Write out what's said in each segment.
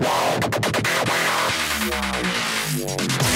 Wow. Wow. Wow.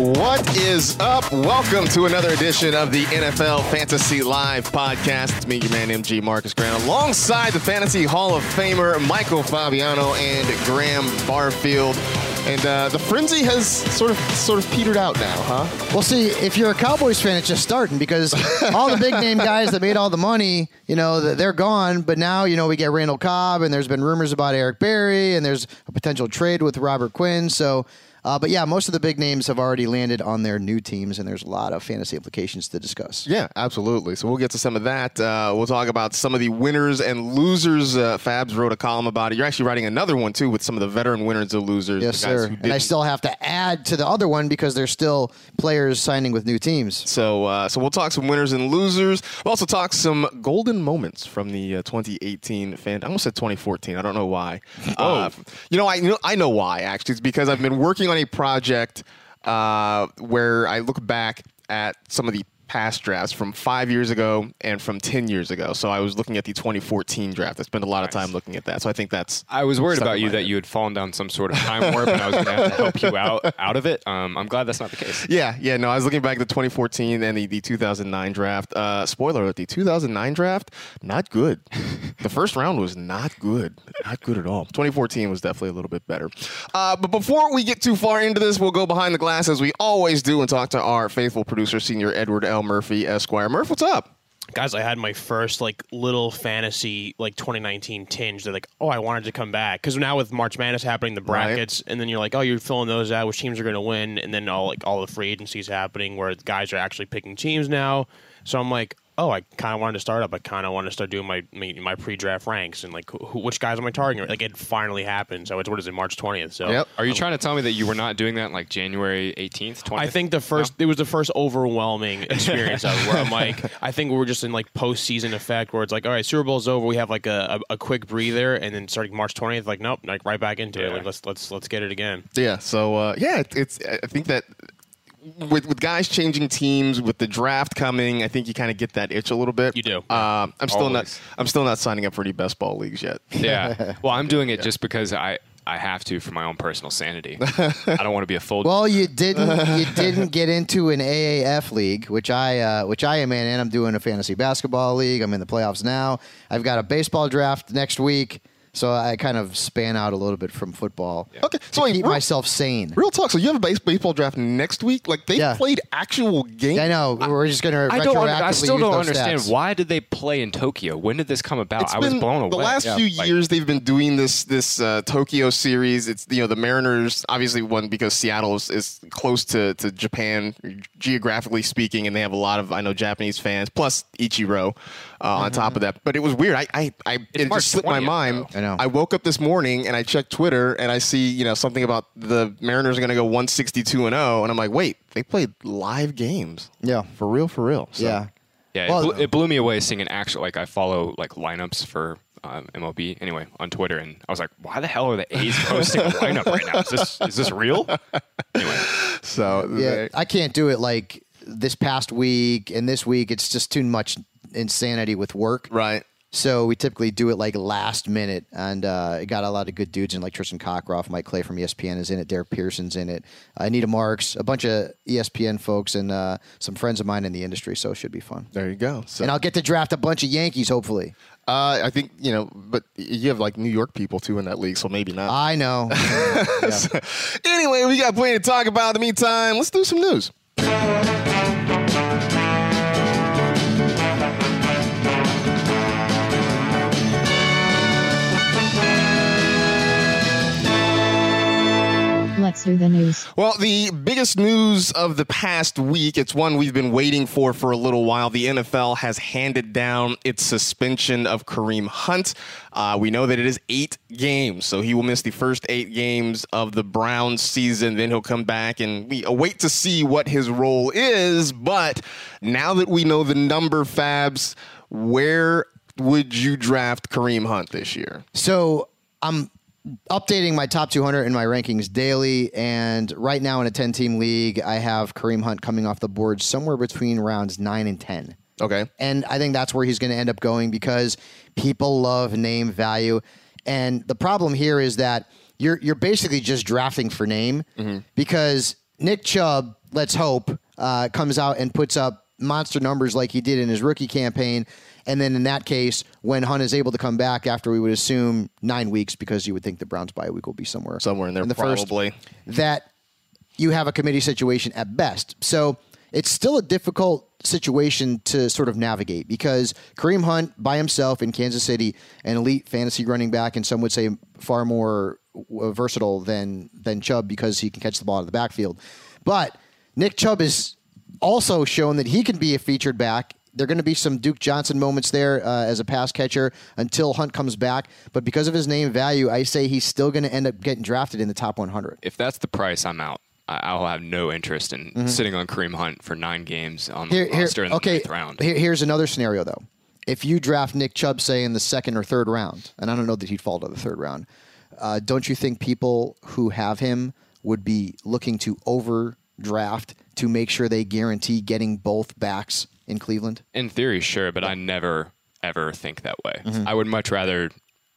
What is up? Welcome to another edition of the NFL Fantasy Live podcast. It's me, your man MG Marcus Grant, alongside the Fantasy Hall of Famer Michael Fabiano and Graham Barfield. And uh, the frenzy has sort of sort of petered out now, huh? Well, see, if you're a Cowboys fan, it's just starting because all the big name guys that made all the money, you know, they're gone. But now, you know, we get Randall Cobb, and there's been rumors about Eric Berry, and there's a potential trade with Robert Quinn. So uh, but yeah, most of the big names have already landed on their new teams, and there's a lot of fantasy implications to discuss. Yeah, absolutely. So we'll get to some of that. Uh, we'll talk about some of the winners and losers. Uh, Fabs wrote a column about it. You're actually writing another one too with some of the veteran winners and losers. Yes, sir. And I still have to add to the other one because there's still players signing with new teams. So, uh, so we'll talk some winners and losers. We'll also talk some golden moments from the uh, 2018 fan. I almost said 2014. I don't know why. Oh, uh, you know, I you know, I know why. Actually, it's because I've been working on a project uh, where I look back at some of the past drafts from five years ago and from 10 years ago. So I was looking at the 2014 draft. I spent a lot of time looking at that. So I think that's. I was worried about you that you had fallen down some sort of time warp and I was going to have to help you out out of it. Um, I'm glad that's not the case. Yeah, yeah. No, I was looking back at the 2014 and the, the 2009 draft. Uh, spoiler alert, the 2009 draft, not good. the first round was not good. Not good at all. 2014 was definitely a little bit better. Uh, but before we get too far into this, we'll go behind the glass as we always do and talk to our faithful producer, Senior Edward L. Murphy, Esquire. Murph, what's up? guys i had my first like little fantasy like 2019 tinge They're like oh i wanted to come back because now with march madness happening the brackets and then you're like oh you're filling those out which teams are going to win and then all like all the free agencies happening where guys are actually picking teams now so i'm like oh, I kind of wanted to start up. I kind of wanted to start doing my my, pre-draft ranks and like who, which guys am I targeting? Like it finally happened. So it's what is it, March twentieth? So yep. Are you trying to tell me that you were not doing that like January eighteenth? I think the first no? it was the first overwhelming experience of where I'm like, I think we're just in like postseason effect where it's like, all right, Super Bowl's over. We have like a, a, a quick breather, and then starting March twentieth, like nope, like right back into yeah. it. Like let's let's let's get it again. Yeah. So uh, yeah, it's I think that with with guys changing teams, with the draft coming, I think you kind of get that itch a little bit. You do. Uh, I'm still Always. not. I'm still not signing up for any best ball leagues yet. Yeah. Well, I'm doing it yeah. just because I. I have to for my own personal sanity. I don't want to be a full. Well, you didn't. You didn't get into an AAF league, which I, uh, which I am in, and I'm doing a fantasy basketball league. I'm in the playoffs now. I've got a baseball draft next week. So I kind of span out a little bit from football. Okay, so to wait, keep real, myself sane. real talk. So you have a base, baseball draft next week? Like they Yeah. played actual games. I know we're just going to I retroactively don't. under- I still don't understand stats. why did they play in Tokyo? When did this come about? It's I was blown away. The last Yeah. few Like- years, they've been doing this this uh, Tokyo series. It's you know the Mariners obviously won because Seattle is, is close to, to Japan geographically speaking, and they have a lot of I know Japanese fans plus Ichiro uh, on top of that. But it was weird. I I, I it March just slipped my mind. though. I know. I woke up this morning and I checked Twitter and I see you know something about the Mariners are going to go 162 and 0, and I'm like, wait, they played live games. Yeah. for real, for real. So, Yeah. Yeah, Well- it, blew, it blew me away seeing an actual like I follow like lineups for um, MLB anyway on Twitter, and I was like, why the hell are the A's posting a lineup right now? Is this is this real? Anyway, So Yeah, they- I can't do it like this past week and this week. It's just too much insanity with work. right. So we typically do it like last minute, and uh, it got a lot of good dudes in, like Tristan Cockcroft, Mike Clay from ESPN is in it, Derek Pearson's in it, Anita Marks, a bunch of ESPN folks, and uh, some friends of mine in the industry. So it should be fun. There you go. So And I'll get to draft a bunch of Yankees, hopefully. Uh, I think you know, but you have like New York people too in that league, so maybe not. I know. Yeah. anyway, we got plenty to talk about. In the meantime, let's do some news. Let's do the news. Well, the biggest news of the past week, it's one we've been waiting for for a little while. The NFL has handed down its suspension of Kareem Hunt. Uh, we know that it is eight games, so he will miss the first eight games of the Browns season. Then he'll come back, and we await to see what his role is. But now that we know the number, Fabs, where would you draft Kareem Hunt this year? So I'm updating my top 200 in my rankings daily, and right now in a 10 team league, I have Kareem Hunt coming off the board somewhere between rounds nine and 10. Okay. And I think that's where he's going to end up going because people love name value. And the problem here is that you're you're basically just drafting for name because Nick Chubb, let's hope, uh, comes out and puts up monster numbers like he did in his rookie campaign. And then in that case, when Hunt is able to come back after we would assume nine weeks, because you would think the Browns bye week will be somewhere Somewhere in there, the first, probably. that you have a committee situation at best. So it's still a difficult situation to sort of navigate because Kareem Hunt by himself in Kansas City, an elite fantasy running back, and some would say far more versatile than than Chubb because he can catch the ball out of the backfield. But Nick Chubb is also shown that he can be a featured back. There are going to be some Duke Johnson moments there uh, as a pass catcher until Hunt comes back. But because of his name value, I say he's still going to end up getting drafted in the top 100. if that's the price, I'm out. I'll have no interest in sitting on Kareem Hunt for nine games on the Here, here, roster in the okay. ninth round. Here, here's another scenario though. If you draft Nick Chubb, say in the second or third round, and I don't know that he'd fall to the third round, uh, don't you think people who have him would be looking to overdraft to make sure they guarantee getting both backs in Cleveland? In theory, sure, but I never ever think that way. Mm-hmm. I would much rather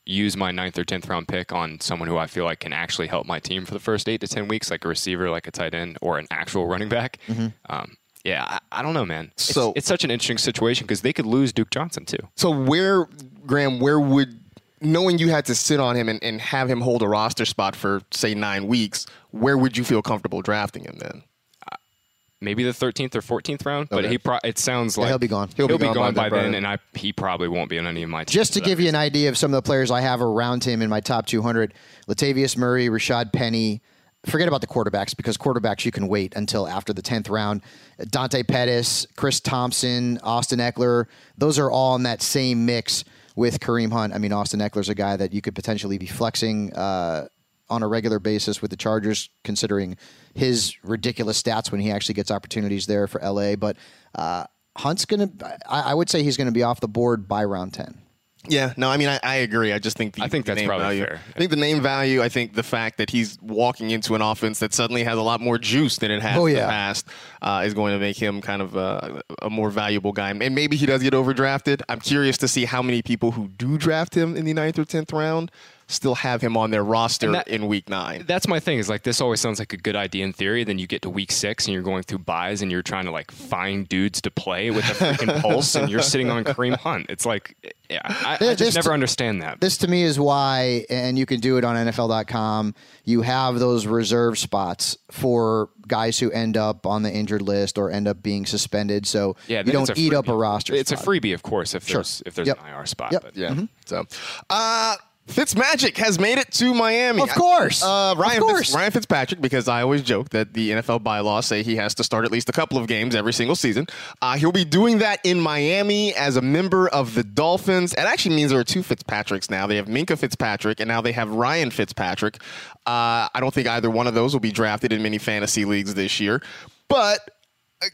use my ninth or tenth round pick on someone who I feel like can actually help my team for the first eight to ten weeks, like a receiver, like a tight end, or an actual running back. Mm-hmm. Um, yeah, I, I don't know, man. It's, So- it's such an interesting situation because they could lose Duke Johnson too. So where, Graham, where would knowing you had to sit on him and, and have him hold a roster spot for say nine weeks, where would you feel comfortable drafting him then? Maybe the 13th or 14th round, but Okay. he pro- it sounds like he'll be gone. He'll, be, gone, by then, and I he probably won't be on any of my teams. Just to for that give you an idea of some of the players I have around him in my top 200, Latavius Murray, Rashad Penny. Forget about the quarterbacks because quarterbacks you can wait until after the 10th round. Dante Pettis, Chris Thompson, Austin Ekeler, those are all in that same mix with Kareem Hunt. I mean, Austin Ekeler's a guy that you could potentially be flexing uh, on a regular basis with the Chargers, considering his ridiculous stats when he actually gets opportunities there for LA. But uh, Hunt's going to, I would say he's going to be off the board by round 10. Yeah, no, I mean I, I agree. I just think the, I think the that's name probably value. fair. I think the name value. I think the fact that he's walking into an offense that suddenly has a lot more juice than it has Oh, in yeah. the past uh, is going to make him kind of a, a more valuable guy. And maybe he does get overdrafted. I'm curious to see how many people who do draft him in the ninth or tenth round still have him on their roster that- in week nine. That's my thing. Is like this always sounds like a good idea in theory. Then you get to week six and you're going through byes and you're trying to like find dudes to play with a freaking pulse and you're sitting on Kareem Hunt. It's like, yeah, I, I just never understand that. This to me is why, and you can do it on NFL.com. You have those reserve spots for guys who end up on the injured list or end up being suspended. So yeah, you don't eat up a roster. It's a freebie, of course, if there's if there's Yep. an IR spot. Yep. But Yeah. So, uh, Fitzmagic has made it to Miami. Of course. Uh, Ryan, Of Fitz- Ryan Fitzpatrick, because I always joke that the NFL bylaws say he has to start at least a couple of games every single season. Uh, he'll be doing that in Miami as a member of the Dolphins. It actually means there are two Fitzpatricks now. They have Minkah Fitzpatrick, and now they have Ryan Fitzpatrick. Uh, I don't think either one of those will be drafted in many fantasy leagues this year. But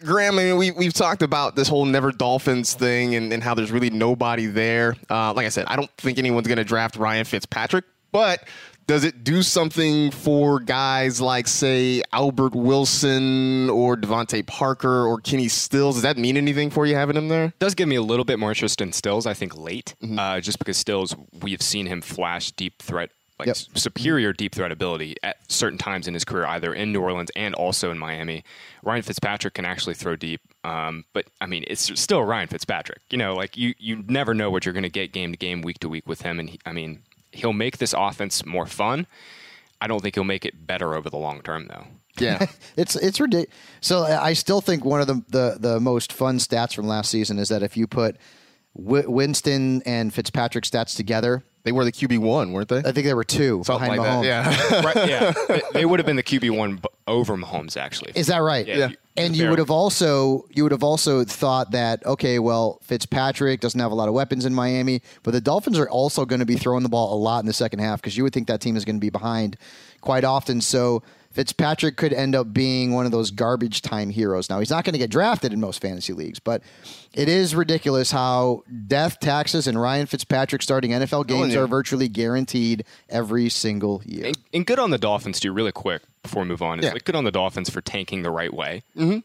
Graham, I mean, we, we've talked about this whole never Dolphins thing and, and how there's really nobody there. Uh, like I said, I don't think anyone's going to draft Ryan Fitzpatrick, but does it do something for guys like, say, Albert Wilson or DeVante Parker or Kenny Stills? Does that mean anything for you having him there? does give me a little bit more interest in Stills. I think late, Mm-hmm. uh, just because Stills we've seen him flash deep threat, like Yep. superior deep threat ability at certain times in his career, either in New Orleans and also in Miami. Ryan Fitzpatrick can actually throw deep, um, but I mean it's still Ryan Fitzpatrick. You know, like you you never know what you're going to get game to game, week to week with him, and he, I mean he'll make this offense more fun. I don't think he'll make it better over the long term, though. Yeah. It's it's ridiculous. So I still think one of the, the the most fun stats from last season is that if you put w- Winston and Fitzpatrick stats together, they were the QB1, weren't they? I think there were two Something behind like that. Mahomes. Yeah. right? Yeah, They- they would have been the QB one b- over Mahomes actually. Is that right? Yeah. Yeah. And you would have also you would have also thought that okay, well Fitzpatrick doesn't have a lot of weapons in Miami, but the Dolphins are also going to be throwing the ball a lot in the second half because you would think that team is going to be behind quite often. So Fitzpatrick could end up being one of those garbage time heroes. Now he's not going to get drafted in most fantasy leagues, but it is ridiculous how death, taxes, and Ryan Fitzpatrick starting NFL games you. are virtually guaranteed every single year. And, and good on the Dolphins too. Really quick before we move on, is Yeah. like good on the Dolphins for tanking the right way. Mm-hmm.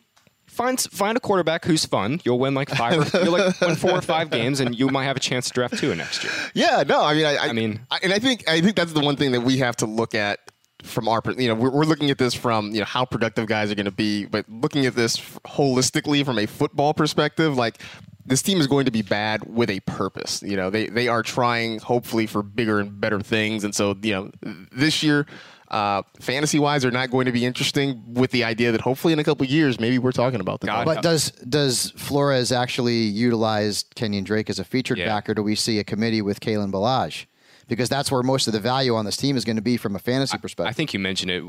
Find find a quarterback who's fun. You'll win like five. Or, you'll like win four or five games, and you might have a chance to draft two next year. Yeah, no, I mean, I, I, I mean- I- and I think I think that's the one thing that we have to look at from our, per- you know, we're, we're looking at this from you know how productive guys are going to be, but looking at this holistically from a football perspective, like this team is going to be bad with a purpose. You know, they they are trying hopefully for bigger and better things, and so you know this year. Uh, fantasy wise, they're not going to be interesting with the idea that hopefully in a couple years, maybe we're talking about them. God But does does Flores actually utilize Kenyon Drake as a featured Yeah. back, or do we see a committee with Kalen Ballage? Because that's where most of the value on this team is going to be from a fantasy perspective. I think you mentioned it.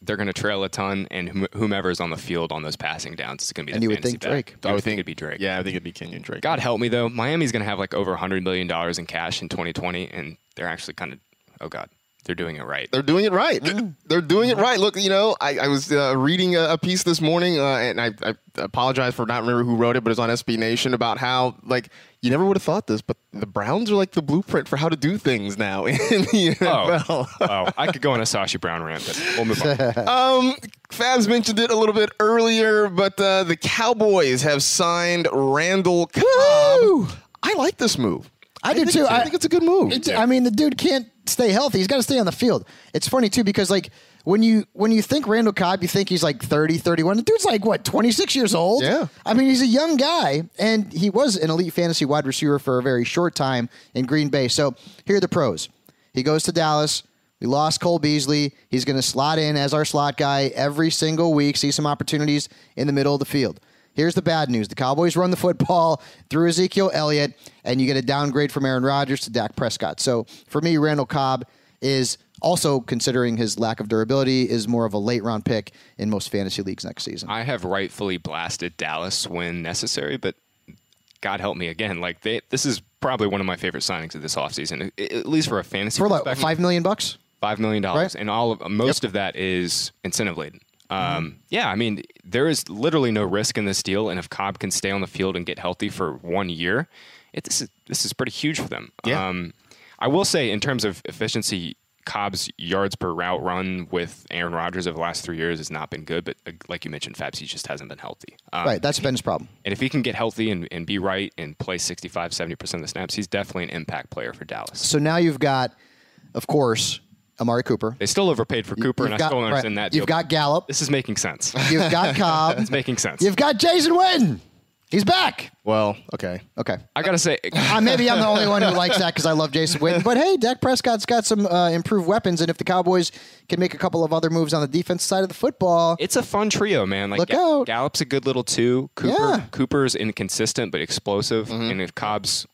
They're going to trail a ton, and whomever is on the field on those passing downs is going to be. And the you would think back. Drake. I would think it'd be Drake. Yeah, I think it'd be Kenyon Drake. God help me though. Miami's going to have like over 100 million dollars in cash in 2020, and they're actually kind of. Oh God, they're doing it right. They're doing it right. They're doing it right. Look, you know, I, I was uh, reading a, a piece this morning, uh, and I, I apologize for not remember who wrote it, but it's on SB Nation about how like you never would have thought this, but the Browns are like the blueprint for how to do things now in the NFL. Oh, oh, I could go on a Sashi Brown rant, but we'll move on. Um, Fabs mentioned it a little bit earlier, but uh, the Cowboys have signed Randall Cobb. I like this move. I do think too. it's- I, think it's a good move. It- I mean, the dude can't stay healthy. He's got to stay on the field. It's funny too because like when you when you think Randall Cobb, you think he's like 30, 31. The dude's like what, 26 years old? Yeah. I mean, he's a young guy and he was an elite fantasy wide receiver for a very short time in Green Bay. So, here are the pros. He goes to Dallas. We lost Cole Beasley. He's going to slot in as our slot guy every single week, see some opportunities in the middle of the field. Here's the bad news. The Cowboys run the football through Ezekiel Elliott, and you get a downgrade from Aaron Rodgers to Dak Prescott. So for me, Randall Cobb is also considering his lack of durability is more of a late round pick in most fantasy leagues next season. I have rightfully blasted Dallas when necessary, but God help me again. Like they, this is probably one of my favorite signings of this offseason, at least for a fantasy for like five million bucks. Five million dollars, Right. and all of most of that is incentive laden. Um, Yeah, I mean, there is literally no risk in this deal, and if Cobb can stay on the field and get healthy for one year, it, this is this is pretty huge for them. Yeah. Um, I will say, in terms of efficiency, Cobb's yards per route run with Aaron Rodgers over the last three years has not been good, but uh, like you mentioned, Fabs, he just hasn't been healthy. Um, Right, that's Ben's problem. And if he can get healthy and, and be right and play 65, 70% of the snaps, he's definitely an impact player for Dallas. So now you've got of course, Amari Cooper. They still overpaid for Cooper, and I You've got- still don't understand right. that. deal. You've got Gallup. This is making sense. You've got Cobb. It's making sense. You've got Jason Witten. He's back. Well, okay. Okay. I gotta say, Uh, maybe I'm the only one who likes that because I love Jason Witten. But hey, Dak Prescott's got some uh, improved weapons, and if the Cowboys can make a couple of other moves on the defense side of the football, it's a fun trio, man. Like Look Ga- out. Gallup's a good little two. Cooper, Yeah. Cooper's inconsistent but explosive, and if Cobb's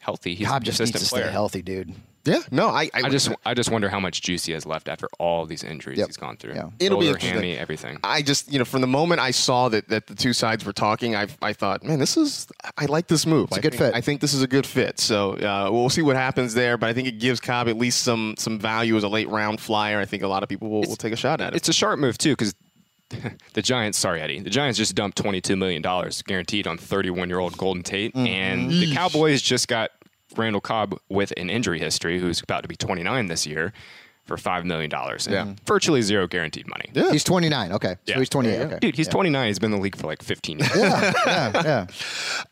healthy, he's Cobb a just consistent needs to player. stay healthy, dude. Yeah. No, I. I, I just, I just wonder how much juice he has left after all these injuries Yep. he's gone through. Yeah. It'll be interesting. hammy, everything. I just, you know, from the moment I saw that that the two sides were talking, I I thought, man, this is, I like this move. It's a good think, fit. I think this is a good fit. So uh, we'll see what happens there, but I think it gives Cobb at least some some value as a late round flyer. I think a lot of people will, will take a shot at it. It's a sharp move too, because the Giants. Sorry, Eddie. The Giants just dumped twenty-two million dollars guaranteed on thirty-one-year-old Golden Tate, Mm-hmm. and the Cowboys just got Randall Cobb with an injury history, who's about to be twenty-nine this year, for five million dollars. Yeah. virtually zero guaranteed money. Yeah. He's 29. Okay. Yeah. So he's 28. Okay. Dude, he's 29. He's been in the league for like 15 years. yeah, yeah, yeah.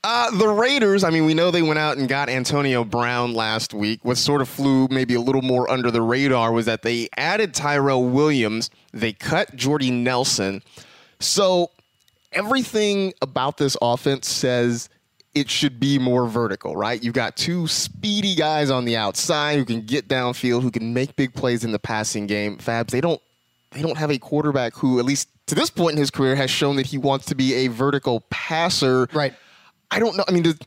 Uh, the Raiders, I mean, we know they went out and got Antonio Brown last week. What sort of flew maybe a little more under the radar was that they added Tyrell Williams, they cut Jordy Nelson. So everything about this offense says it should be more vertical, right? You've got two speedy guys on the outside who can get downfield, who can make big plays in the passing game. Fabs, they don't they don't have a quarterback who, at least to this point in his career, has shown that he wants to be a vertical passer. Right. I don't know. I mean, does,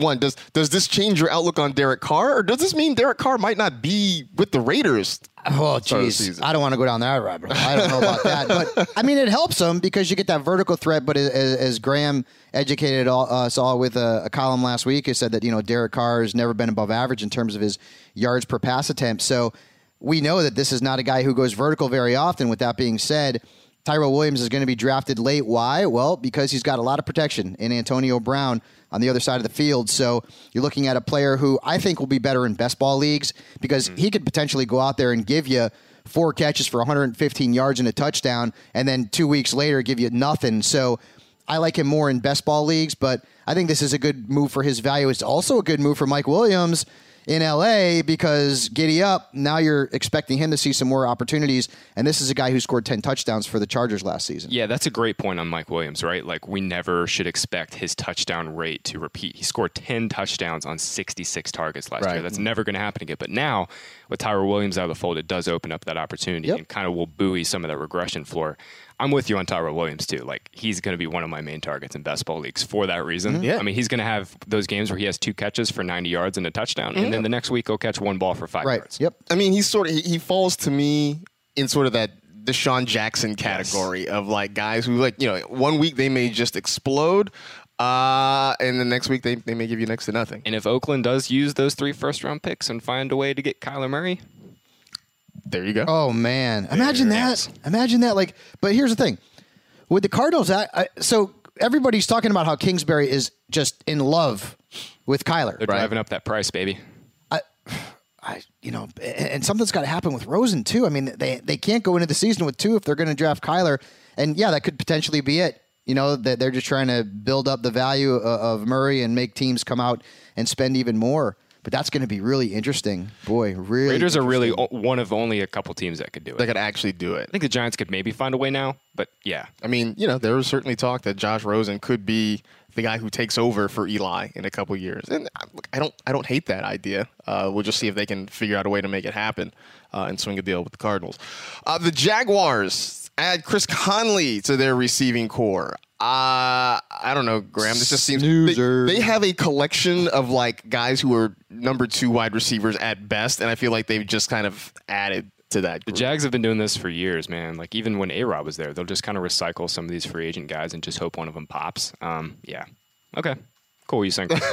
one does does this change your outlook on Derek Carr, or does this mean Derek Carr might not be with the Raiders? Oh, Start of the jeez. I don't want to go down that rabbit hole. I don't know about that. But, I mean, it helps them because you get that vertical threat. But as, as Graham educated all, us all with a, a column last week, he said that, you know, Derek Carr has never been above average in terms of his yards per pass attempt. So we know that this is not a guy who goes vertical very often. With that being said, Tyrell Williams is going to be drafted late. Why? Well, because he's got a lot of protection in Antonio Brown on the other side of the field. So you're looking at a player who I think will be better in best ball leagues because mm. he could potentially go out there and give you four catches for 115 yards and a touchdown, and then two weeks later give you nothing. So I like him more in best ball leagues, but I think this is a good move for his value. It's also a good move for Mike Williams in LA because giddy up. Now you're expecting him to see some more opportunities. And this is a guy who scored 10 touchdowns for the Chargers last season. Yeah, that's a great point on Mike Williams, right? Like, we never should expect his touchdown rate to repeat. He scored 10 touchdowns on 66 targets last Right. year. That's mm-hmm. never going to happen again. But now, with Tyler Williams out of the fold, it does open up that opportunity Yep. and kind of will buoy some of that regression floor. I'm with you on Tyler Williams, too. Like, he's going to be one of my main targets in best ball leagues for that reason. Yeah. I mean, he's going to have those games where he has two catches for 90 yards and a touchdown, and then the next week he'll catch one ball for five Right. yards. Yep. I mean, he's sort of he, falls to me in sort of that DeSean Jackson category of like guys who like you know one week they may just explode, uh, and the next week they, they may give you next to nothing. And if Oakland does use those three first round picks and find a way to get Kyler Murray, There you go. Oh man, imagine that! Imagine that. Like, but here's the thing: with the Cardinals, I, I, so everybody's talking about how Kingsbury is just in love with Kyler. they're driving up that price, baby. I, you know, and and something's got to happen with Rosen too. I mean, they they can't go into the season with two if they're going to draft Kyler, and yeah, that could potentially be it. You know, that they're just trying to build up the value of, of Murray and make teams come out and spend even more. But that's going to be really interesting, boy. Really, Raiders are really o- one of only a couple teams that could do it. They could actually do it. I think the Giants could maybe find a way now, but yeah, I mean, you know, there was certainly talk that Josh Rosen could be the guy who takes over for Eli in a couple years, and uh, look, I don't, I don't hate that idea. Uh, we'll just see if they can figure out a way to make it happen uh, and swing a deal with the Cardinals. Uh, the Jaguars add Chris Conley to their receiving corps. Uh, I don't know, Graham. This just seems Snoozer. they, they have a collection of like guys who are number two wide receivers at best, and I feel like they've just kind of added to that. the. Jags have been doing this for years, man. Like even when A Rob was there, they'll just kind of recycle some of these free agent guys and just hope one of them pops. Um, yeah, okay, cool. You think?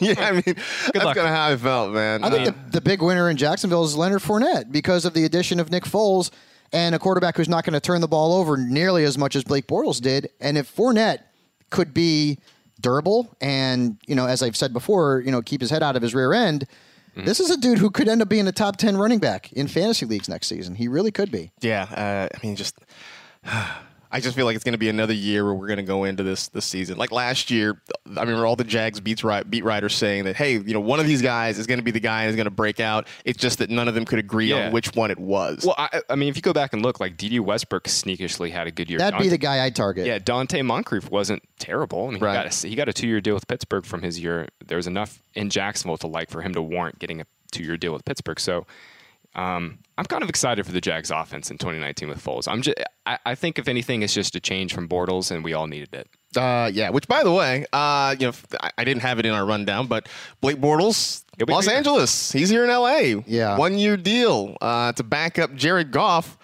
yeah, I mean, that's luck. kind of how I felt, man. I think the, the big winner in Jacksonville is Leonard Fournette because of the addition of Nick Foles and a quarterback who's not going to turn the ball over nearly as much as Blake Bortles did. And if Fournette could be durable and, you know, as I've said before, you know, keep his head out of his rear end, this is a dude who could end up being a top 10 running back in fantasy leagues next season. He really could be. Yeah, uh, I mean, just I, I just feel like it's going to be another year where we're going to go into this this season. Like last year, I remember all the Jags beats beat writers saying that, hey, you know, one of these guys is going to be the guy and is going to break out. It's just that none of them could agree Yeah. on which one it was. Well, I, I mean, if you go back and look, like Dede Westbrook sneakishly had a good year. That'd be the guy I'd target. Yeah, Donte Moncrief wasn't terrible. I mean, Right. he got a, he got a two year deal with Pittsburgh from his year. There was enough in Jacksonville to like for him to warrant getting a two year deal with Pittsburgh. So um, I'm kind of excited for the Jags offense in 2019 with Foles. I'm just, I, I think if anything, it's just a change from Bortles, and we all needed it. Uh, yeah. Which, by the way, uh, you know, I, I didn't have it in our rundown, but Blake Bortles, Los here. Angeles, he's here in L.A. Yeah. one year deal uh, to back up Jared Goff.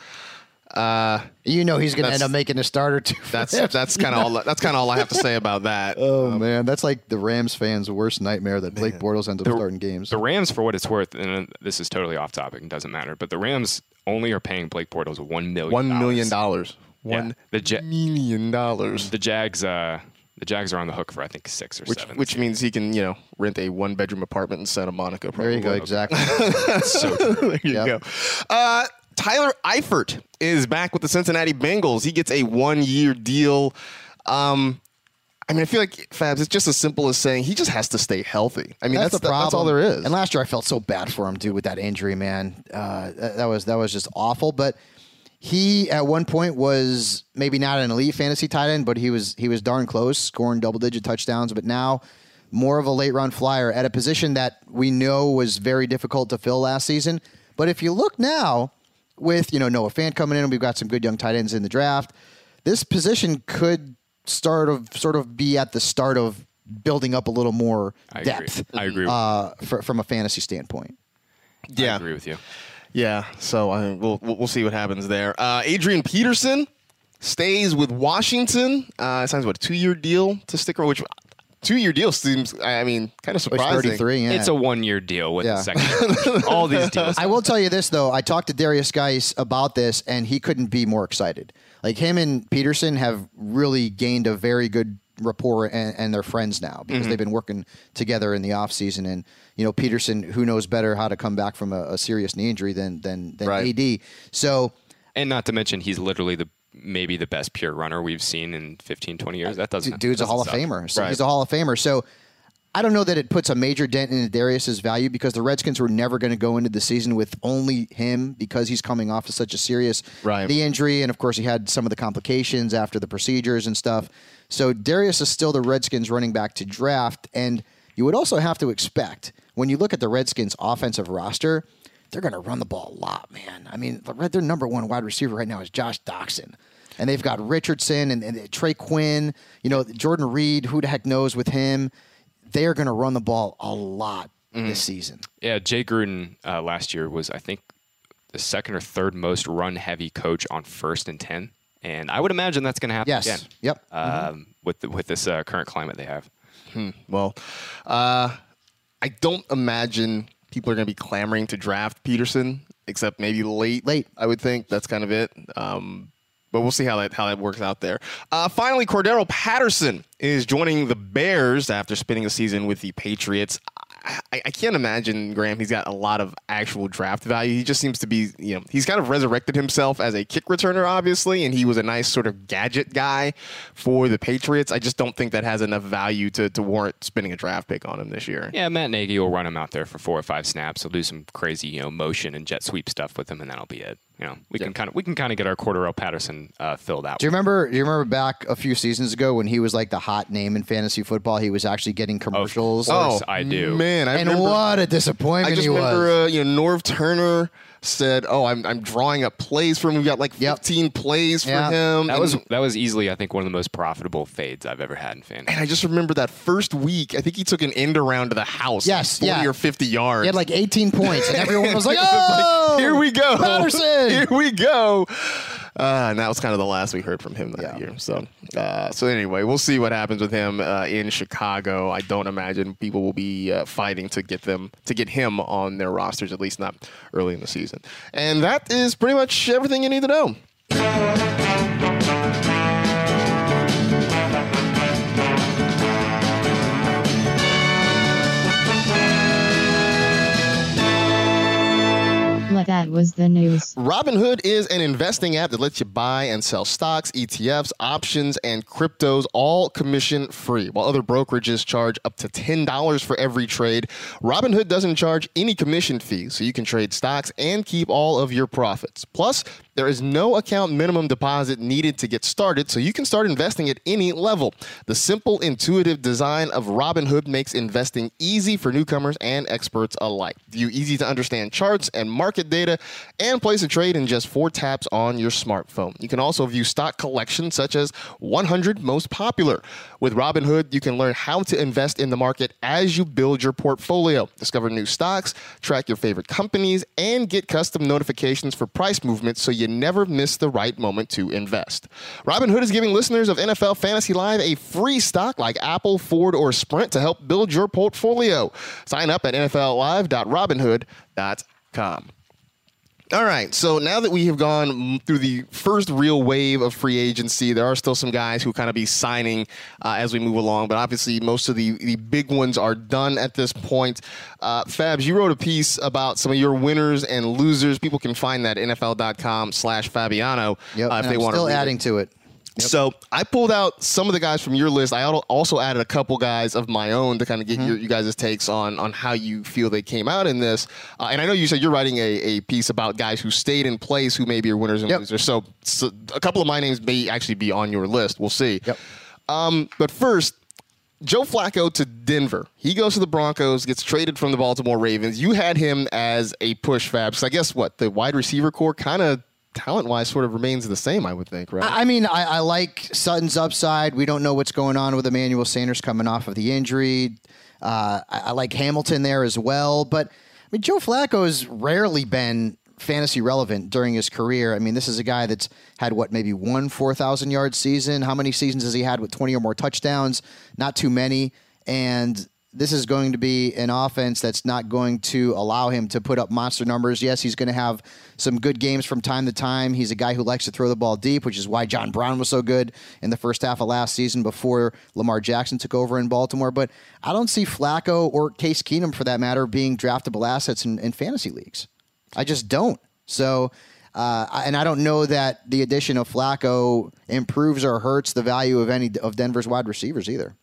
Uh, You know he's going to end up making a starter too. that's them. that's kind of all. That's kind of all I have to say about that. Oh man, that's like the Rams fans' worst nightmare that Blake Bortles ends up starting games. The Rams, for what it's worth, and this is totally off topic and doesn't matter, but the Rams only are paying Blake Bortles one million. One million dollars. Yeah. One The Ja- million dollars. The Jags, uh, the Jags are on the hook for I think six or Which, seven. which means he can, you know, rent a one bedroom apartment in Santa Monica. there you go, exactly. so true. there you Yep. go. Uh, Tyler Eifert is back with the Cincinnati Bengals. He gets a one year deal. Um, I mean, I feel like Fabs. It's just as simple as saying he just has to stay healthy. I mean, that's, the problem. that's all there is. And last year I felt so bad for him, dude, with that injury, man. Uh, that, that was that was just awful. But he at one point was maybe not an elite fantasy tight end, but he was he was darn close, scoring double digit touchdowns. But now more of a late round flyer at a position that we know was very difficult to fill last season. But if you look now, with you know Noah Fant coming in, we've got some good young tight ends in the draft. This position could start of sort of be at the start of building up a little more I agree. depth I agree. uh, for, from a fantasy standpoint. Yeah, I agree with you. yeah. So I we'll we'll we'll see what happens there. Uh, Adrian Peterson stays with Washington. Uh, signs what a two year deal to stick around. Which two year deal seems, I mean, kind of Which surprising. 33, yeah. It's a one year deal with Yeah. the second. All these deals. I will tell you this though. I talked to Derrius Guice about this, and he couldn't be more excited. Like him and Peterson have really gained a very good rapport, and, and they're friends now Mm-hmm. because they've been working together in the offseason. And you know, Peterson, who knows better how to come back from a, a serious knee injury than than than Right. AD. So and not to mention, he's literally the maybe the best pure runner we've seen in 15, 20 years. That doesn't. dude's a doesn't Hall of. Famer. So Right. he's a Hall of Famer. So I don't know that it puts a major dent in Derrius's value because the Redskins were never going to go into the season with only him because he's coming off of such a serious Right. knee injury, and of course he had some of the complications after the procedures and stuff. So Derrius is still the Redskins running back to draft, and you would also have to expect when you look at the Redskins offensive roster. They're going to run the ball a lot, man. I mean, their number one wide receiver right now is Josh Doctson and they've got Richardson and, and Trey Quinn. You know, Jordan Reed. Who the heck knows with him? They are going to run the ball a lot this season. Yeah, Jay Gruden uh, last year was I think the second or third most run heavy coach on first and ten, and I would imagine that's going to happen Yes. again. Yep. Um, with the, with this uh, current climate they have. Well, uh, I don't imagine people are going to be clamoring to draft Peterson, except maybe late. Late. I would think that's kind of it. Um, but we'll see how that how that works out there. Uh, finally, Cordarrelle Patterson is joining the Bears after spending the season with the Patriots. I, I can't imagine Graham. He's got a lot of actual draft value. He just seems to be, you know, he's kind of resurrected himself as a kick returner, obviously, and he was a nice sort of gadget guy for the Patriots. I just don't think that has enough value to, to warrant spending a draft pick on him this year. Yeah, Matt Nagy will run him out there for four or five snaps. He'll do some crazy, you know, motion and jet sweep stuff with him, and that'll be it. You know, we can kind of we can kind of get our Cordarrelle Patterson uh, filled out. Do you remember? Do you remember back a few seasons ago when he was like the hot name in fantasy football? He was actually getting commercials. Of course I do. Oh, Man, I and remember, what a disappointment I just he was. remember, uh, you know, Norv Turner said, "Oh, I'm, I'm drawing up plays for him. We got like Yep. 15 plays for him." That And- was that was easily, I think, one of the most profitable fades I've ever had in fantasy. And I just remember that first week. I think he took an end around to the house. Yes, like 40 yeah. or 50 yards. he had like 18 points, and everyone was like, "Oh, Here we go, Patterson!" Here we go. Uh, and that was kind of the last we heard from him that Yeah. year. So, uh, so anyway, we'll see what happens with him uh, in Chicago. I don't imagine people will be uh, fighting to get them to get him on their rosters, at least not early in the season. And that is pretty much everything you need to know. Like that. was the news. Robinhood is an investing app that lets you buy and sell stocks, ETFs, options, and cryptos, all commission free. While other brokerages charge up to $10 for every trade, Robinhood doesn't charge any commission fee, so you can trade stocks and keep all of your profits. Plus, there is no account minimum deposit needed to get started, so you can start investing at any level. The simple, intuitive design of Robinhood makes investing easy for newcomers and experts alike. View easy to understand charts and market data, and place a trade in just four taps on your smartphone. You can also view stock collections such as 100 most popular. With Robinhood, you can learn how to invest in the market as you build your portfolio, discover new stocks, track your favorite companies, and get custom notifications for price movements so you never miss the right moment to invest. Robinhood is giving listeners of NFL Fantasy Live a free stock like Apple, Ford, or Sprint to help build your portfolio. Sign up at nfllive.robinhood.com. All right. So now that we have gone through the first real wave of free agency, there are still some guys who kind of be signing uh, as we move along. But obviously, most of the, the big ones are done at this point. Uh, Fabs, you wrote a piece about some of your winners and losers. People can find that at NFL.com slash Fabiano Yep. uh, if they I'm want still to. adding to it. So I pulled out some of the guys from your list. I also added a couple guys of my own to kind of get Mm-hmm. your, you guys' takes on on how you feel they came out in this. Uh, and I know you said you're writing a, a piece about guys who stayed in place who maybe are winners and Yep. losers. So, so a couple of my names may actually be on your list. We'll see. Yep. Um, but first, Joe Flacco to Denver. He goes to the Broncos, gets traded from the Baltimore Ravens. You had him as a push fab. So I guess what the wide receiver corps kind of talent wise sort of remains the same. I would think, right? I mean, I, I like Sutton's upside. We don't know what's going on with Emmanuel Sanders coming off of the injury. Uh, I, I like Hamilton there as well. But I mean, Joe Flacco has rarely been fantasy relevant during his career. I mean, this is a guy that's had what maybe one four thousand yard season. How many seasons has he had with twenty or more touchdowns? Not too many. And this is going to be an offense that's not going to allow him to put up monster numbers. Yes, he's going to have some good games from time to time. He's a guy who likes to throw the ball deep, which is why John Brown was so good in the first half of last season before Lamar Jackson took over in Baltimore. But I don't see Flacco or Case Keenum, for that matter, being draftable assets in, in fantasy leagues. I just don't. So, uh, and I don't know that the addition of Flacco improves or hurts the value of any of Denver's wide receivers either.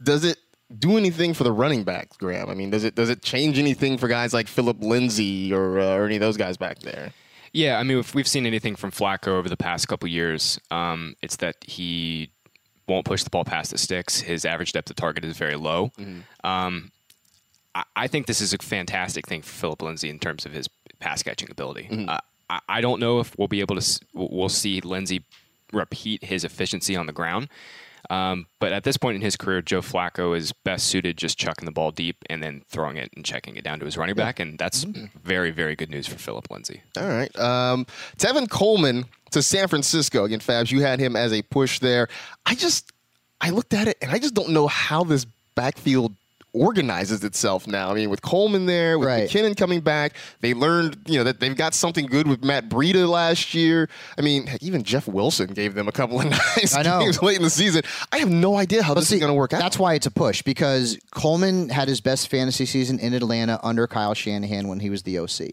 does it do anything for the running backs, Graham? I mean, does it does it change anything for guys like Philip Lindsay or uh, or any of those guys back there? Yeah, I mean, if we've seen anything from Flacco over the past couple years, um, it's that he won't push the ball past the sticks. His average depth of target is very low. Um, I, I think this is a fantastic thing for Philip Lindsay in terms of his pass catching ability. Uh, I, I don't know if we'll be able to s- we'll see Lindsay repeat his efficiency on the ground. Um, but at this point in his career, Joe Flacco is best suited just chucking the ball deep and then throwing it and checking it down to his running back, and that's very, very good news for Philip Lindsay. All right, um, Tevin Coleman to San Francisco again. Fabs, you had him as a push there. I just I looked at it and I just don't know how this backfield organizes itself now. I mean, with Coleman there, with Right. McKinnon coming back, they learned you know that they've got something good with Matt Breida last year. I mean, heck, even Jeff Wilson gave them a couple of nice I know. games late in the season. I have no idea how this see, is going to work out. That's why it's a push because Coleman had his best fantasy season in Atlanta under Kyle Shanahan when he was the OC.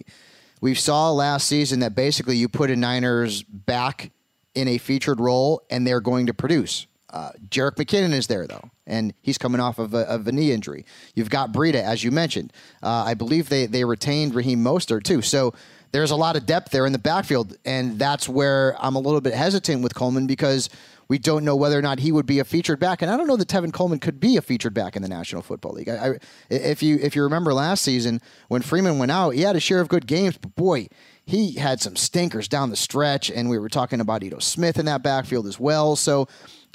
We saw last season that basically you put a Niners back in a featured role and they're going to produce. Uh, Jerick McKinnon is there though, and he's coming off of a, of a knee injury. You've got Breida, as you mentioned. Uh, I believe they they retained Raheem Mostert too. So there's a lot of depth there in the backfield, and that's where I'm a little bit hesitant with Coleman because we don't know whether or not he would be a featured back, and I don't know that Tevin Coleman could be a featured back in the National Football League. I, I, if you if you remember last season when Freeman went out, he had a share of good games, but boy, he had some stinkers down the stretch, and we were talking about Ito Smith in that backfield as well. So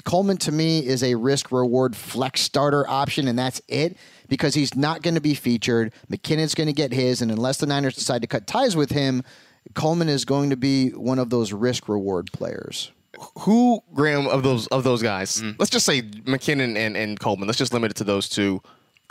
Coleman to me is a risk reward flex starter option, and that's it because he's not going to be featured. McKinnon's going to get his, and unless the Niners decide to cut ties with him, Coleman is going to be one of those risk reward players. who Graham of those of those guys? Mm. Let's just say McKinnon and, and Coleman. Let's just limit it to those two.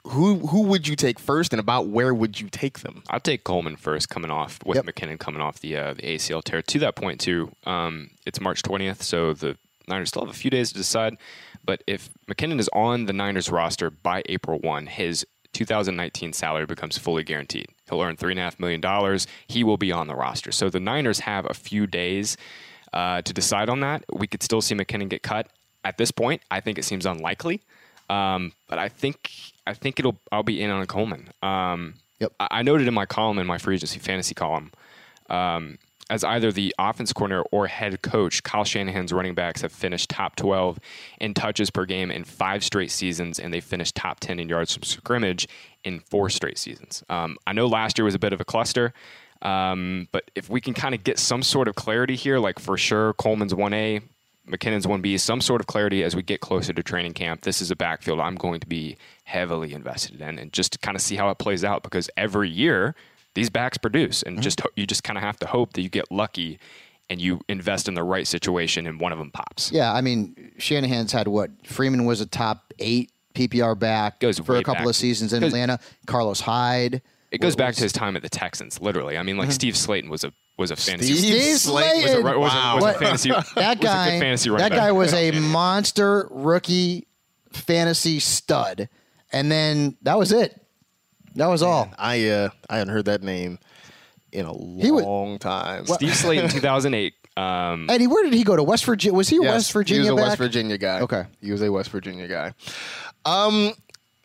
Who who would you take first, and about where would you take them? I'll take Coleman first, coming off with Yep. McKinnon coming off the uh, the ACL tear. To that point, too, um, it's March twentieth, so the Niners still have a few days to decide. But if McKinnon is on the Niners roster by April one, his 2019 salary becomes fully guaranteed. He'll earn $3.5 million. He will be on the roster. So the Niners have a few days uh, to decide on that. We could still see McKinnon get cut. At this point, I think it seems unlikely. Um, but I think I think it'll I'll be in on Coleman. Um, Yep. I, I noted in my column in my free agency fantasy column um, as either the offense coordinator or head coach, Kyle Shanahan's running backs have finished top 12 in touches per game in five straight seasons, and they finished top 10 in yards from scrimmage in four straight seasons. Um, I know last year was a bit of a cluster, um, but if we can kind of get some sort of clarity here, like for sure Coleman's 1A, McKinnon's 1B, some sort of clarity as we get closer to training camp. This is a backfield I'm going to be heavily invested in and just to kind of see how it plays out because every year these backs produce and mm-hmm. just you just kind of have to hope that you get lucky and you invest in the right situation and one of them pops. Yeah, I mean Shanahan's had what Freeman was a top eight PPR back Goes for a couple back. of seasons in Goes- Atlanta. Carlos Hyde. It goes back to his time at the Texans, literally. I mean, like mm-hmm. Steve Slaton was a was a fantasy Steve Slaton. was a, was a, was a fantasy That guy. fantasy that guy was a monster rookie fantasy stud, and then that was it. That was all. I uh, I hadn't heard that name in a He wa- long time. Steve Slaton, 2008. Um, Eddie, where did he go to? West Virginia? Was he a Yes, West Virginia He was a back? West Virginia guy. Okay. He was a West Virginia guy. Um,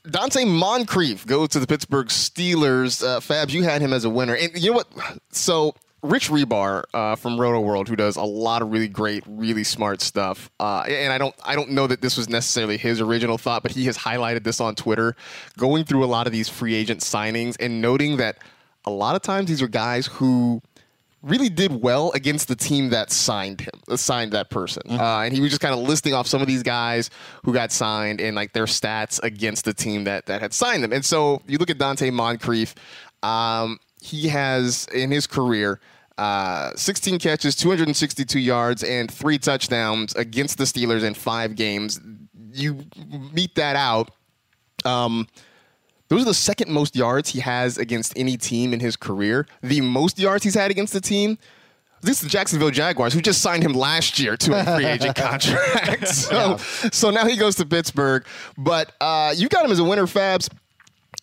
Donte Moncrief goes to the Pittsburgh Steelers. Uh, Fabs, you had him as a winner. And you know what? So Rich Hribar uh, from Rotoworld, who does a lot of really great, really smart stuff. Uh, and I don't, I don't know that this was necessarily his original thought, but he has highlighted this on Twitter, going through a lot of these free agent signings and noting that a lot of times these are guys who really did well against the team that signed him, signed that person. Uh, and he was just kind of listing off some of these guys who got signed and like their stats against the team that that had signed them. And so you look at Donte Moncrief, um, he has in his career. Uh, 16 catches, 262 yards, and three touchdowns against the Steelers in five games. You meet that out. Um, those are the second most yards he has against any team in his career. The most yards he's had against the team. This is the Jacksonville Jaguars, who just signed him last year to a free agent contract. So, so now he goes to Pittsburgh. But uh, you got him as a winner, Fabs.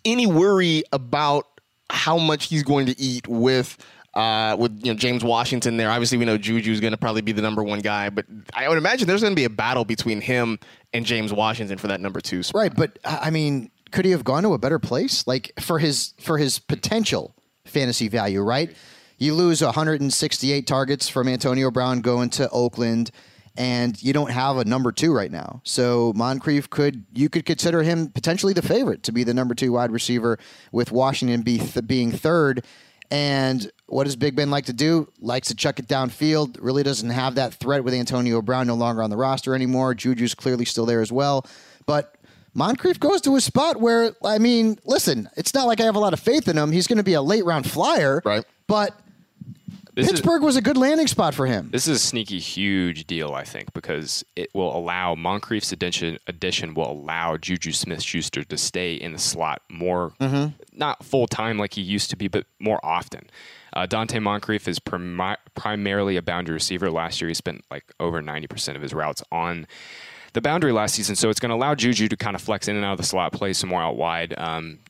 Any worry about how much he's going to eat with uh, with you know James Washington there? Obviously, we know Juju's going to probably be the number one guy, but I would imagine there's going to be a battle between him and James Washington for that number two spot. Right, but I I mean, could he have gone to a better place? Like for his for his potential fantasy value, right? You lose 168 targets from Antonio Brown going to Oakland, and you don't have a number two right now. So Moncrief could you could consider him potentially the favorite to be the number two wide receiver, with Washington be th- being third. And what does Big Ben like to do? Likes to chuck it downfield. Really doesn't have that threat with Antonio Brown no longer on the roster anymore. Juju's clearly still there as well. But Moncrief goes to a spot where, I mean, listen, it's not like I have a lot of faith in him. He's going to be a late round flyer. Right. But this is- Pittsburgh was a good landing spot for him. This is a sneaky, huge deal, I think, because it will allow Moncrief's addition, addition will allow Juju Smith Schuster to stay in the slot more, not full time like he used to be, but more often. Uh, Donte Moncrief is primi- primarily a boundary receiver. Last year, he spent like over 90% of his routes on the boundary last season. So it's going to allow Juju to kind of flex in and out of the slot, play some more out wide. Um,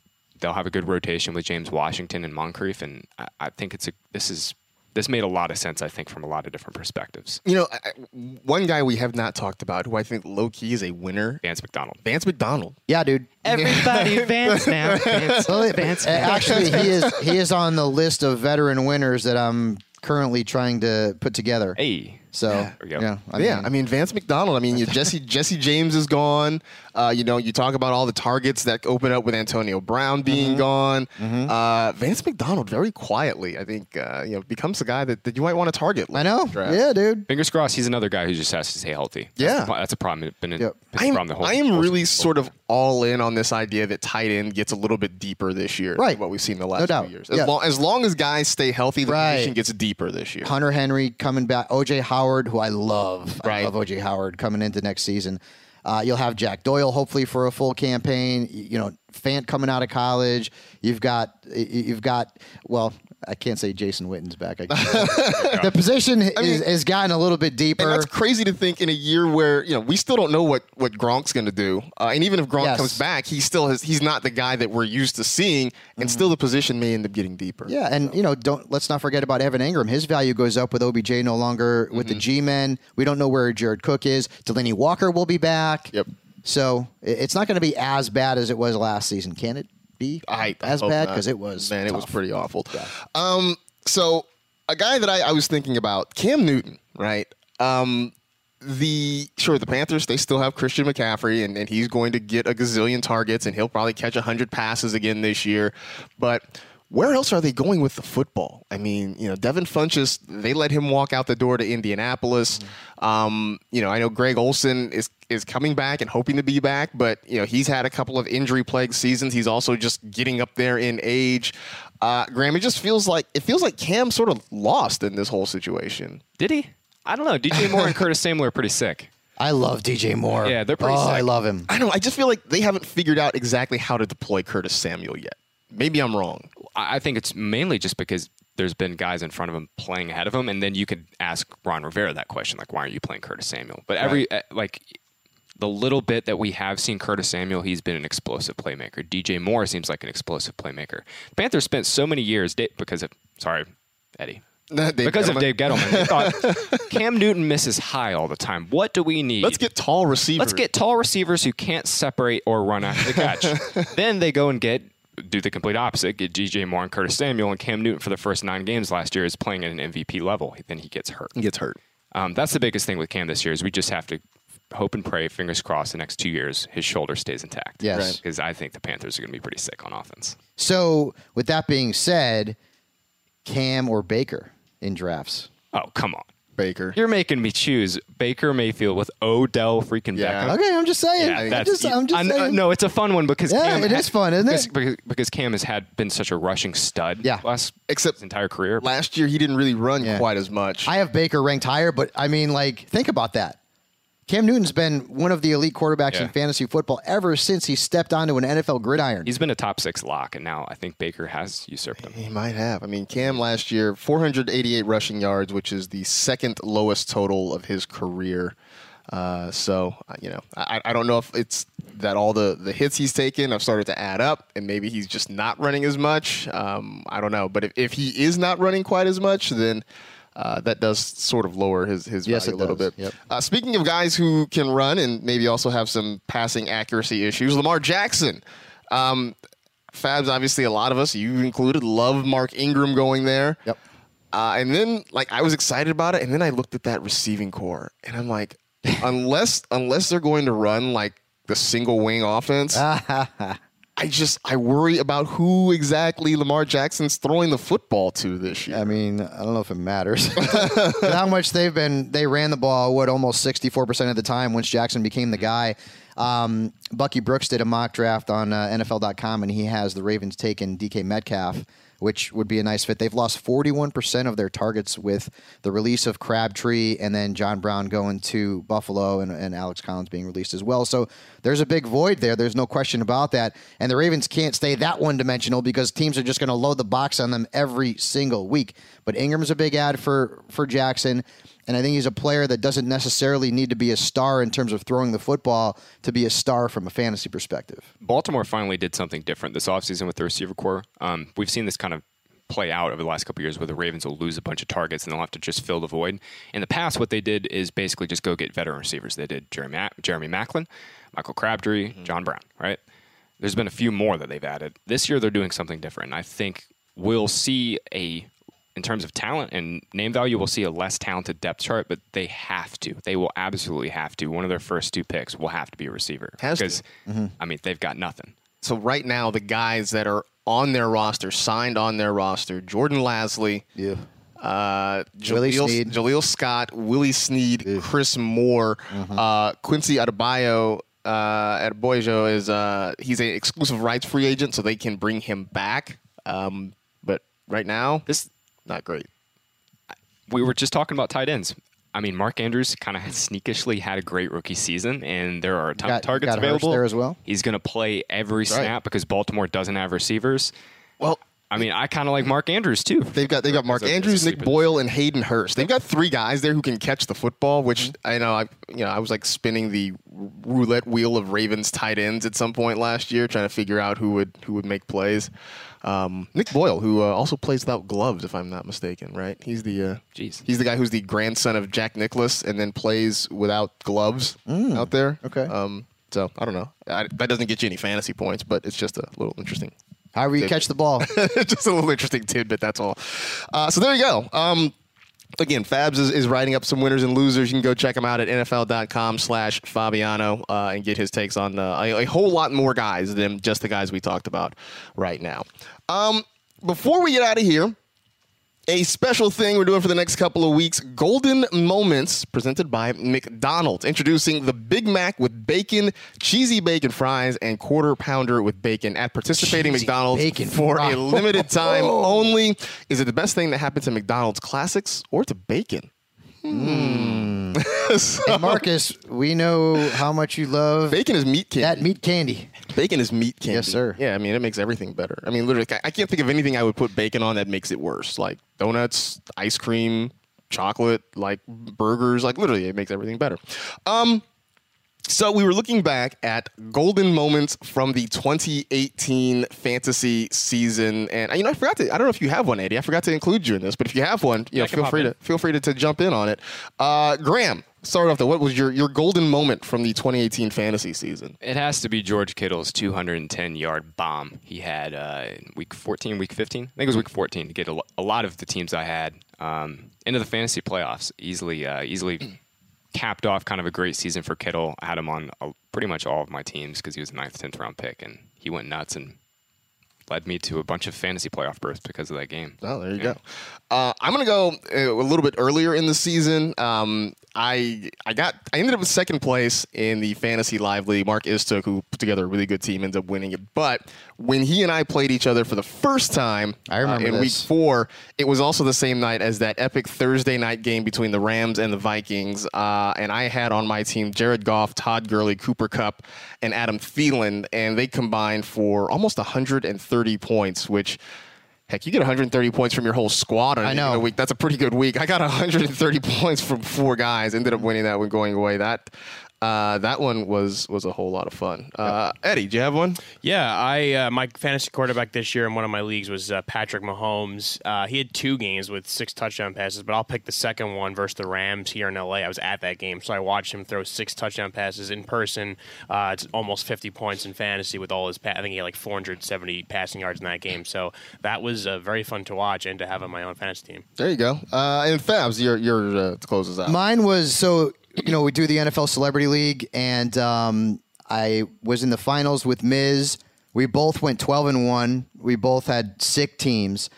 they'll have a good rotation with James Washington and Moncrief, and I, I think it's a this is this made a lot of sense. I think from a lot of different perspectives. You know, I- I- one guy we have not talked about who I think low key is a winner, Vance McDonald. Vance McDonald. Yeah, dude. Everybody Vance now. Vance, Well, Vance, uh, actually, he is he is on the list of veteran winners that I'm currently trying to put together. Hey, So There we go. yeah, I yeah, mean, I mean Vance McDonald. I mean, you, Jesse Jesse James is gone. Uh, you know, you talk about all the targets that open up with Antonio Brown being gone. Uh, Vance McDonald, very quietly, I think, uh, you know, becomes a guy that, that you might want to target. I know. Draft. Yeah, dude. fingers crossed. He's another guy who just has to stay healthy. That's Yeah. the that's a problem. It's Been a, Yep. it's a I'm, problem the whole. I am really whole- sort of all in on this idea that tight end gets a little bit deeper this year. than Right. What we've seen the last No doubt. few years. As, Yeah. long, as long as guys stay healthy, the Right. position gets deeper this year. Hunter Henry coming back. OJ Howard, who I love. I love OJ Howard coming into next season. Uh, you'll have Jack Doyle hopefully for a full campaign. You know, Fant coming out of college. You've got you've got well I can't say Jason Witten's back. I can't- the position is, has gotten a little bit deeper. And that's crazy to think in a year where you know we still don't know what what Gronk's going to do, uh, and even if Gronk Yes. comes back, he still has he's not the guy that we're used to seeing, and still the position may end up getting deeper. Mm-hmm. Yeah, and you know, don't let's not forget about Evan Engram. His value goes up with OBJ no longer with Mm-hmm. the G-men. We don't know where Jared Cook is. Delanie Walker will be back. Yep. So it's not going to be as bad as it was last season, can it be? I as hope bad because it was man, it was pretty awful. Um, so a guy that I, I was thinking about, Cam Newton, right? Um, the sure the Panthers they still have Christian McCaffrey and, and he's going to get a gazillion targets and he'll probably catch hundred passes again this year, but. Where else are they going with the football? I mean, you know, Devin Funchess, they let him walk out the door to Indianapolis. Um, you know, I know Greg Olsen is is coming back and hoping to be back, but you know, he's had a couple of injury plagued seasons. He's also just getting up there in age. Uh, Graham, it just feels like it feels like Cam sort of lost in this whole situation. Did he? I don't know. DJ Moore and Curtis Samuel are pretty sick. I love DJ Moore. Yeah, they're pretty Oh, I love him. I don't know. I just feel like they haven't figured out exactly how to deploy Curtis Samuel yet. Maybe I'm wrong. I think it's mainly just because there's been guys in front of him playing ahead of him, and then you could ask Ron Rivera that question, like, why aren't you playing Curtis Samuel? But every uh, like the little bit that we have seen Curtis Samuel, he's been an explosive playmaker. DJ Moore seems like an explosive playmaker. The Panthers spent so many years because of sorry, Eddie. Because of Dave Gettleman, they thought Cam Newton misses high all the time. What do we need? Let's get tall receivers. Let's get tall receivers who can't separate or run after the catch. then they go and get do the complete opposite. Get DJ Moore and Curtis Samuel and Cam Newton for the first nine games last year is playing at an MVP level. Then he gets hurt. He gets hurt. Um, that's the biggest thing with Cam this year is we just have to hope and pray, fingers crossed, the next two years his shoulder stays intact. Yes. Right. because I think the Panthers are going to be pretty sick on offense. So, with that being said, Cam or Baker in drafts? Oh come on, Baker. you're making me choose Baker Mayfield with Odell freaking Yeah. Beckham. Okay, I'm just saying. Yeah, I'm just, I'm just saying. no, it's a fun one because Yeah, Cam it ha- is fun, isn't it? Because, because Cam has had been such a rushing stud Yeah. last Except his entire career. last year he didn't really run Yeah. quite as much. I have Baker ranked higher, but I mean, like, think about that. Cam Newton's been one of the elite quarterbacks in fantasy football ever since he stepped onto an NFL gridiron. He's been a top six lock, and now I think Baker has usurped him. He might have. I mean, Cam last year, 488 rushing yards, which is the second lowest total of his career. Uh, so, uh, you know, I, I don't know if it's that all the, the hits he's taken have started to add up and maybe he's just not running as much. Um, I don't know. But if, if he is not running quite as much, then uh, that does sort of lower his, his Yes, value a little does. bit. Yep. Uh, speaking of guys who can run and maybe also have some passing accuracy issues, Lamar Jackson. Um, Fabs, obviously, a lot of us, you included, love Mark Ingram going there. Yep. Uh, and then, like, I was excited about it, and then I looked at that receiving corps, and I'm like, unless unless they're going to run like the single wing offense, I just I worry about who exactly Lamar Jackson's throwing the football to this year. I mean, I don't know if it matters. How much they've been, they ran the ball, what, almost 64% of the time once Jackson became the guy. Um, Bucky Brooks did a mock draft on uh, NFL.com, and he has the Ravens taking DK Metcalf, which would be a nice fit. They've lost 41% of their targets with the release of Crabtree and then John Brown going to Buffalo and, and Alex Collins being released as well. So there's a big void there. There's no question about that. And the Ravens can't stay that one dimensional because teams are just going to load the box on them every single week. But Ingram's a big ad for, for Jackson. And I think he's a player that doesn't necessarily need to be a star in terms of throwing the football to be a star from a fantasy perspective. Baltimore finally did something different this offseason with the receiver corps. Um, we've seen this kind of play out over the last couple of years where the Ravens will lose a bunch of targets and they'll have to just fill the void. In the past, what they did is basically just go get veteran receivers. They did Jeremy, Mac- Jeremy Maclin, Michael Crabtree, John Brown, right? There's been a few more that they've added. This year, they're doing something different. I think we'll see a in terms of talent and name value, we'll see a less talented depth chart, but they have to. They will absolutely have to. One of their first two picks will have to be a receiver. Has to. because I mean they've got nothing. So right now, the guys that are on their roster, signed on their roster, Jordan Lasley, Yeah. uh, Jaleel, Snead. Jaleel Scott, Willie Snead, Chris Moore, uh, Quincy Adebayo. Uh, Adebayo is uh, he's an exclusive rights free agent, so they can bring him back. Um, but right now, This not great. we were just talking about tight ends. I mean, Mark Andrews kind of sneakishly had a great rookie season, and there are a ton Got- of targets got Hurst available there as well. He's going to play every right. snap because Baltimore doesn't have receivers. Well, I mean, I kind of like Mark Andrews too. They've got they got Mark As a- Andrews, Nick. Boyle, and Hayden Hurst. They've got three guys there who can catch the football. Which I know I you know I was like spinning the roulette wheel of Ravens tight ends at some point last year, trying to figure out who would who would make plays. Um, Nick Boyle, who uh, also plays without gloves, if I'm not mistaken, right? He's the uh, Jeez. he's the guy who's the grandson of Jack Nicklaus, and then plays without gloves out there. okay. Um, so I don't know. I, that doesn't get you any fantasy points, but it's just a little interesting However you catch the ball. just a little interesting tidbit. That's all. Uh, so there you go. Um, again, Fabs is, is writing up some winners and losers. You can go check him out at NFL.com slash Fabiano uh, and get his takes on uh, a, a whole lot more guys than just the guys we talked about right now. Um, before we get out of here, a special thing we're doing for the next couple of weeks Golden Moments presented by McDonald's. Introducing the Big Mac with bacon, cheesy bacon fries, and quarter pounder with bacon at participating Cheesy McDonald's bacon for fry. a limited time only. Is it the best thing that happened to McDonald's classics or to bacon? Hmm. So- Hey, Marcus, we know how much you love bacon is meat candy. that meat candy. Bacon is meat candy. Yes, sir. Yeah, I mean, it makes everything better. I mean, literally, I- I can't think of anything I would put bacon on that makes it worse. Like donuts, ice cream, chocolate, like burgers. Like literally, it makes everything better. Um, so we were looking back at golden moments from the 2018 fantasy season, and you know, I forgot to. I don't know if you have one, Eddie. I forgot to include you in this, but if you have one, you know, feel free in. to feel free to, to jump in on it. Uh, Graham, start off though. What was your your golden moment from the 2018 fantasy season? It has to be George Kittle's 210 yard bomb he had uh, in week 14, week 15. I think it was week 14 to get a, a lot of the teams I had um, into the fantasy playoffs. Easily, uh, easily capped off kind of a great season for Kittle. I had him on uh, pretty much all of my teams because he was a ninth, tenth round pick, and he went nuts and led me to a bunch of fantasy playoff berths because of that game. Oh, there you Yeah. go. Uh, I'm gonna go uh, a little bit earlier in the season. Um, I I got I ended up with second place in the fantasy live league. Mark Istook, who put together a really good team, ended up winning it. But when he and I played each other for the first time, I remember uh, in this. week four, it was also the same night as that epic Thursday night game between the Rams and the Vikings. Uh, and I had on my team Jared Goff, Todd Gurley, Cooper Kupp, and Adam Thielen, and they combined for almost 130 points, which. Heck, you get 130 points from your whole squad on I know. given week. That's a pretty good week. I got 130 points from four guys. Ended up winning that one going away. That uh, that one was was a whole lot of fun. Uh, Eddie, do you have one? Yeah, I uh, my fantasy quarterback this year in one of my leagues was uh, Patrick Mahomes. Uh, he had two games with six touchdown passes, but I'll pick the second one versus the Rams here in LA. I was at that game, so I watched him throw six touchdown passes in person. Uh, it's almost 50 points in fantasy with all his. Pa- I think he had like 470 passing yards in that game. So that was uh, very fun to watch and to have on my own fantasy team. There you go. Uh, and Fabs, your your uh, to close us out. Mine was so you know we do the NFL Celebrity League, and um, I was in the finals with Miz. We both went twelve and one. We both had sick teams,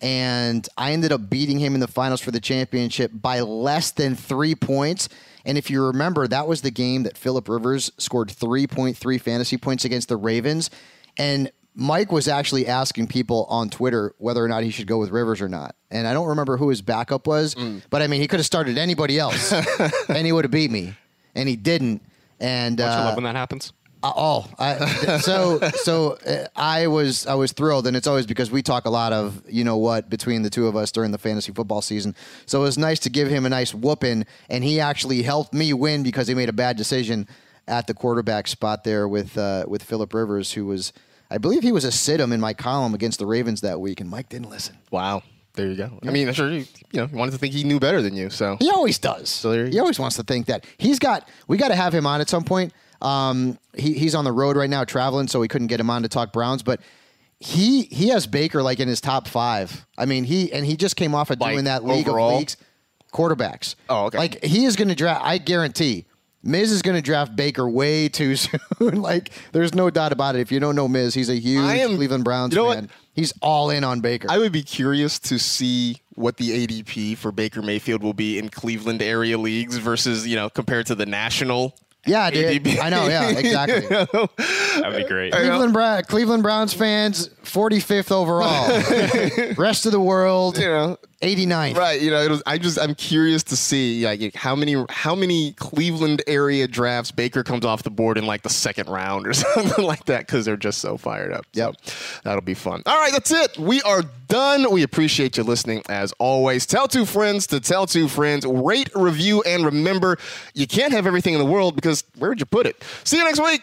and I ended up beating him in the finals for the championship by less than three points. And if you remember, that was the game that Philip Rivers scored three point three fantasy points against the Ravens, and Mike was actually asking people on Twitter whether or not he should go with Rivers or not. And I don't remember who his backup was, but I mean, he could have started anybody else and he would have beat me. And he didn't. And uh, love when that happens? uh, oh, I, so so uh, I was I was thrilled, and it's always because we talk a lot of you know what between the two of us during the fantasy football season. So it was nice to give him a nice whooping, and he actually helped me win because he made a bad decision at the quarterback spot there with uh, with Philip Rivers, who was I believe he was a sit 'em in my column against the Ravens that week, and Mike didn't listen. Wow. There you go. I mean, I'm sure you, you know, he wanted to think he knew better than you. So He always does. So he always wants to think that he's got. We got to have him on at some point. Um, he, he's on the road right now traveling, so we couldn't get him on to talk Browns. But he he has Baker like in his top five. I mean, he and he just came off of Like, doing that league overall? of leagues quarterbacks. Oh, okay. Like he is going to draft. I guarantee. Miz is going to draft Baker way too soon. like, there's no doubt about it. If you don't know Miz, he's a huge I am- Cleveland Browns you know what? fan. He's all in on Baker. I would be curious to see what the ADP for Baker Mayfield will be in Cleveland area leagues versus you know compared to the national. yeah, dude. ADP. I know. Yeah, exactly. That would be great. Cleveland, Bra- Cleveland Browns fans, 45th overall. Rest of the world, You know, 89th. Right, you know, it was, I just I'm curious to see like how many how many Cleveland area drafts Baker comes off the board in like the second round or something like that because they're just so fired up. Yep, that'll be fun. All right, that's it. We are done. We appreciate you listening as always. Tell two friends to tell two friends. Rate, review, and remember, you can't have everything in the world because where would you put it? See you next week.